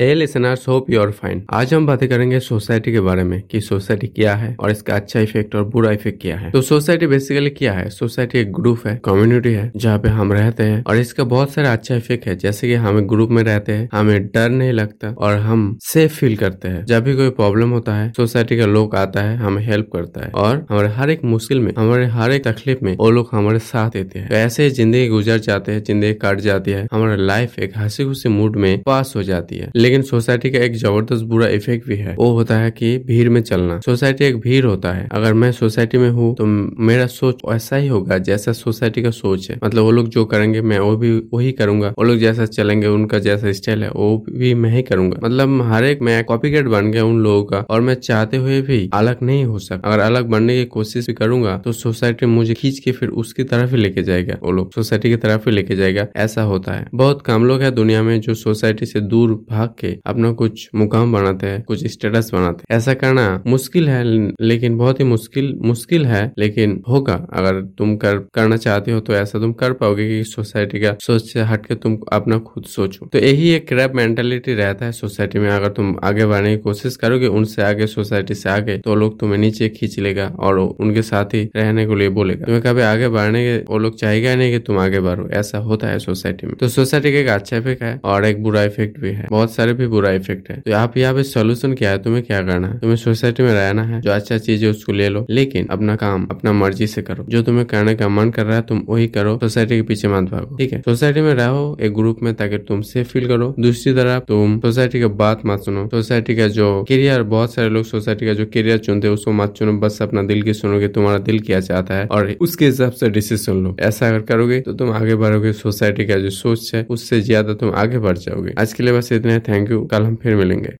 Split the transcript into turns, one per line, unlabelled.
Hey listeners hope you're fine आज हम बातें करेंगे सोसाइटी के बारे में कि सोसाइटी क्या है और इसका अच्छा इफ़ेक्ट और बुरा इफ़ेक्ट क्या है। तो सोसाइटी बेसिकली क्या है? सोसाइटी एक ग्रुप है कम्युनिटी है, जहाँ पे हम रहते हैं और इसका बहुत सारा अच्छा इफ़ेक्ट है। जैसे कि हम एक ग्रुप में रहते हैं, हमें डर नहीं लगता और हम सेफ़ फील करते हैं। जब भी कोई प्रॉब्लम होता है सोसाइटी का लोग आता है, हमें हेल्प करता है और हमारे हर एक मुश्किल में, हमारे हर एक तकलीफ़ में वो लोग हमारे साथ देते हैं। ऐसे ही ज़िंदगी गुजर जाते हैं, ज़िंदगी कट जाती है, हमारा लाइफ एक हँसी खुशी मूड में पास हो जाती है। लेकिन सोसाइटी का एक ज़बरदस्त बुरा इफ़ेक्ट भी है। वो होता है कि भीड़ में चलना। सोसाइटी एक भीड़ होता है। अगर मैं सोसाइटी में हूँ तो मेरा सोच ऐसा ही होगा जैसा सोसाइटी का सोच है। मतलब वो लोग जो करेंगे, मैं वो भी वही करूँगा। वो लोग जैसा चलेंगे, उनका जैसा स्टाइल है, वो भी मैं ही करूँगा। मतलब हर एक, मैं कॉपी बन गया उन लोगों का और मैं चाहते हुए भी अलग नहीं हो सकता। अगर अलग बनने की कोशिश भी करूँगा तो सोसाइटी मुझे खींच के फिर उसकी तरफ़ ही लेके जाएगा। वो लोग सोसाइटी की तरफ़ ही लेके जाएगा। ऐसा होता है। बहुत कम लोग है दुनिया में जो सोसाइटी से दूर भाग के अपना कुछ मुकाम बनाते हैं, कुछ स्टेटस बनाते हैं। ऐसा करना मुश्किल है, लेकिन बहुत ही मुश्किल मुश्किल है, लेकिन होगा। अगर तुम कर, करना चाहते हो तो ऐसा तुम कर पाओगे कि सोसाइटी का सोच से हट के तुम अपना खुद सोचो। तो यही एक क्रैप मेंटेलिटी रहता है सोसाइटी में। अगर तुम आगे बढ़ने की कोशिश करोगे, उनसे आगे सोसाइटी से आगे तो लोग तुम्हें नीचे खींच लेगा और उनके साथ ही रहने को लिए बोलेगा। तुम्हें कभी आगे बढ़ने के, वो लोग चाहेगा नहीं कि तुम आगे बढ़ो। ऐसा होता है सोसाइटी में। तो सोसाइटी का एक अच्छा इफ़ेक्ट है और एक बुरा इफ़ेक्ट भी है। बहुत सारे भी बुरा इफ़ेक्ट है। तो आप यहाँ पे सोल्यूशन क्या है? तुम्हें क्या करना है? तुम्हें सोसाइटी में रहना है, जो अच्छा चीज़ है उसको ले लो। लेकिन अपना काम अपना मर्ज़ी से करो। जो तुम्हें करने का मन कर रहा है, तुम वही करो। सोसाइटी के पीछे मत भागो, ठीक है? सोसाइटी में रहो एक ग्रुप में, ताकि तुम सेफ़ फील करो। दूसरी तरफ़ तुम सोसाइटी का बात मत सुनो। सोसाइटी का जो करियर बहुत सारे लोग सोसाइटी का जो करियर चुनते हैं, उसको मत चुनो। बस अपना दिल की सुनोगे तुम्हारा दिल क्या चाहता है, और उसके हिसाब से डिसीज़न लो। ऐसा अगर करोगे तो तुम आगे बढ़ोगे। सोसाइटी का जो सोच है, उससे ज़्यादा तुम आगे बढ़ जाओगे। आज के लिए बस इतने थैंक यू कल हम फिर मिलेंगे।